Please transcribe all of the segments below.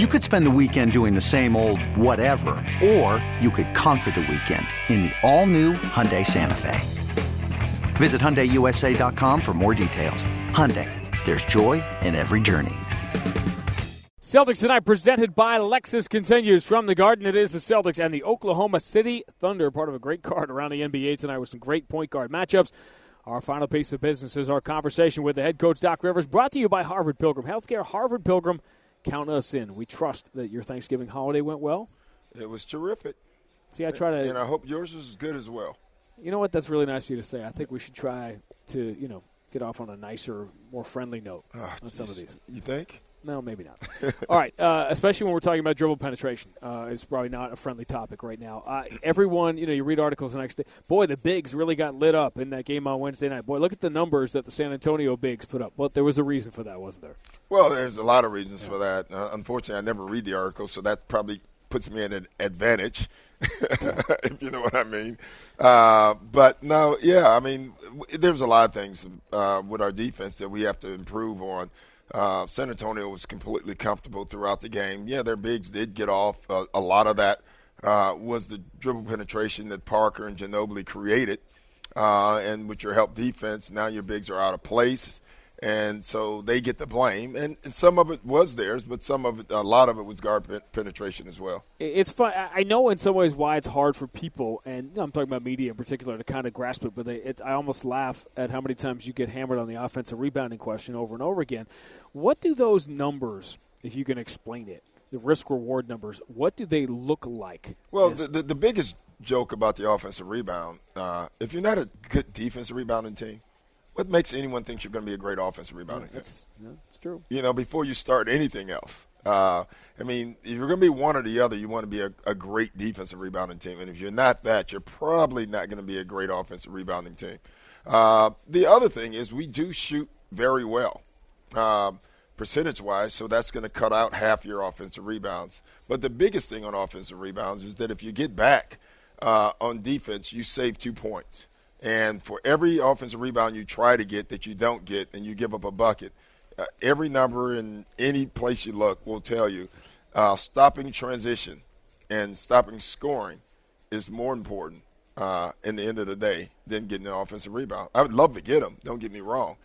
You could spend the weekend doing the same old whatever, or you could conquer the weekend in the all-new Hyundai Santa Fe. Visit HyundaiUSA.com for more details. Hyundai, there's joy in every journey. Celtics tonight presented by Lexus continues from the Garden. It is the Celtics and the Oklahoma City Thunder, part of a great card around the NBA tonight with some great point guard matchups. Our final piece of business is our conversation with the head coach Doc Rivers, brought to you by Harvard Pilgrim Healthcare. Harvard Pilgrim count us in. We trust that your Thanksgiving holiday went well. It was terrific. See, I try to, and I hope yours is good as well. You know what? That's really nice of you to say. I think we should try to, you know, get off on a nicer, more friendly note oh, on geez. some of these. You think? No, maybe not. All right, uh, especially when we're talking about dribble penetration, uh, it's probably not a friendly topic right now. Uh, everyone, you know, you read articles the next day. Boy, the bigs really got lit up in that game on Wednesday night. Boy, look at the numbers that the San Antonio bigs put up. Well, there was a reason for that, wasn't there? Well, there's a lot of reasons yeah. for that. Uh, unfortunately, I never read the article, so that probably puts me at an advantage, if you know what I mean. Uh, but no, yeah, I mean, there's a lot of things uh, with our defense that we have to improve on. Uh, San Antonio was completely comfortable throughout the game. Yeah, their bigs did get off. Uh, a lot of that uh, was the dribble penetration that Parker and Ginobili created. Uh, and with your help defense, now your bigs are out of place and so they get the blame. And, and, some of it was theirs, but some of it, a lot of it was guard penetration as well. It's fun. I know in some ways why it's hard for people, and I'm talking about media in particular, to kind of grasp it. But they, it, I almost laugh at how many times you get hammered on the offensive rebounding question over and over again. What do those numbers, if you can explain it, the risk reward numbers, what do they look like? Well, the, the, the biggest joke about the offensive rebound, uh, if you're not a good defensive rebounding team what makes anyone think you're going to be a great offensive rebounding yeah, that's, yeah, that's true. You know, before you start anything else. Uh, I mean, if you're going to be one or the other, you want to be a, a, great defensive rebounding team. And if you're not that, you're probably not going to be a great offensive rebounding team. Uh, the other thing is we do shoot very well, uh, percentage wise, so that's going to cut out half your offensive rebounds. But the biggest thing on offensive rebounds is that if you get back uh, on defense, you save two points. And for every offensive rebound you try to get that you don't get and you give up a bucket, uh, every number in any place you look will tell you uh, stopping transition and stopping scoring is more important uh, in the end of the day than getting an offensive rebound. I would love to get them, don't get me wrong.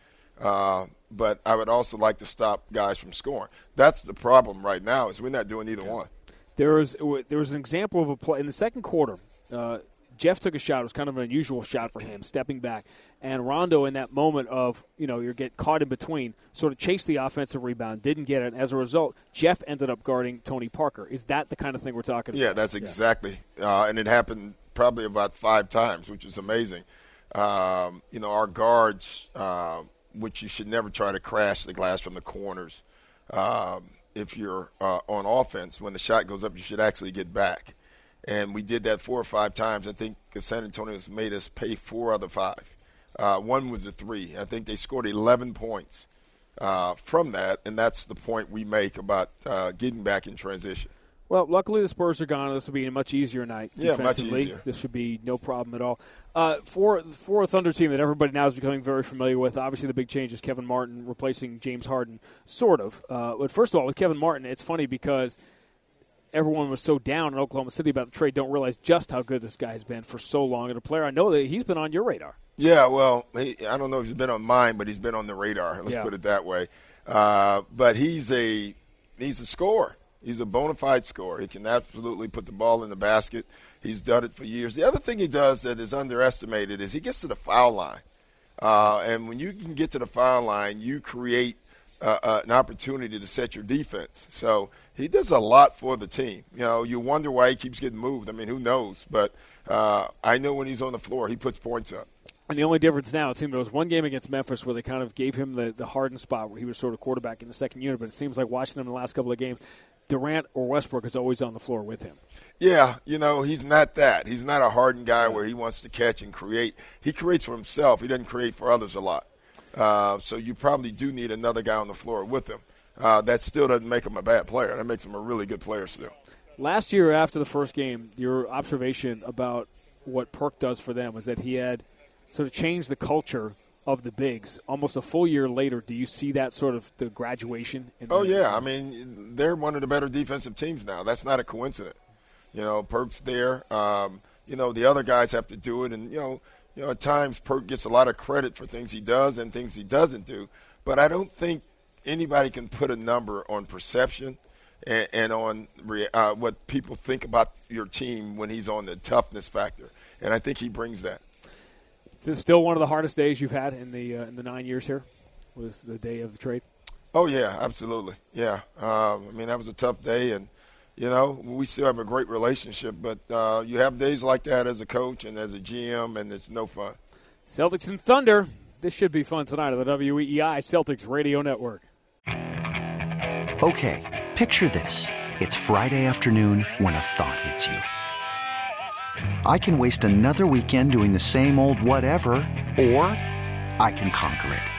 Uh, but I would also like to stop guys from scoring. That's the problem right now is we're not doing either one. There was there was an example of a play in the second quarter. Uh, Jeff took a shot. It was kind of an unusual shot for him, stepping back. And Rondo, in that moment of, you know, you're get caught in between, sort of chased the offensive rebound, didn't get it. As a result, Jeff ended up guarding Tony Parker. Is that the kind of thing we're talking yeah, about? That's yeah, that's exactly. Uh, and it happened probably about five times, which is amazing. Um, you know, our guards, uh, which you should never try to crash the glass from the corners. Um, if you're uh, on offense, when the shot goes up, you should actually get back and we did that four or five times. I think San Antonio's made us pay four out other five. Uh, one was a three. I think they scored 11 points uh, from that, and that's the point we make about uh, getting back in transition. Well, luckily the Spurs are gone. This will be a much easier night yeah, defensively. Much easier. This should be no problem at all. Uh, for for a Thunder team that everybody now is becoming very familiar with, obviously the big change is Kevin Martin replacing James Harden, sort of. Uh, but first of all, with Kevin Martin, it's funny because – everyone was so down in Oklahoma City about the trade don't realize just how good this guy has been for so long. And a player I know that he's been on your radar. Yeah, well, he, I don't know if he's been on mine, but he's been on the radar. Let's yeah. put it that way. Uh, but he's a he's a scorer. He's a bona fide scorer. He can absolutely put the ball in the basket. He's done it for years. The other thing he does that is underestimated is he gets to the foul line. Uh, and when you can get to the foul line, you create uh, uh, an opportunity to set your defense. So he does a lot for the team. You know, you wonder why he keeps getting moved. I mean, who knows? But uh, I know when he's on the floor, he puts points up. And the only difference now, it seems there was one game against Memphis where they kind of gave him the, the hardened spot where he was sort of quarterback in the second unit. But it seems like watching him in the last couple of games, Durant or Westbrook is always on the floor with him. Yeah, you know, he's not that. He's not a hardened guy where he wants to catch and create. He creates for himself. He doesn't create for others a lot. Uh, so you probably do need another guy on the floor with him uh, that still doesn't make him a bad player. That makes him a really good player still. Last year, after the first game, your observation about what Perk does for them was that he had sort of changed the culture of the bigs. Almost a full year later, do you see that sort of the graduation? oh yeah, I mean they're one of the better defensive teams now. That's not a coincidence. You know, Perk's there. Um, you know, the other guys have to do it, and you know, you know, at times Perk gets a lot of credit for things he does and things he doesn't do. But I don't think anybody can put a number on perception and, and on uh, what people think about your team when he's on the toughness factor. And I think he brings that. Is this still one of the hardest days you've had in the uh, in the nine years here? Was the day of the trade? Oh yeah, absolutely. Yeah, uh, I mean that was a tough day, and you know we still have a great relationship. But uh, you have days like that as a coach and as a GM, and it's no fun. Celtics and Thunder. This should be fun tonight on the WEEI Celtics Radio Network. Okay, picture this: it's Friday afternoon when a thought hits you. I can waste another weekend doing the same old whatever, or I can conquer it.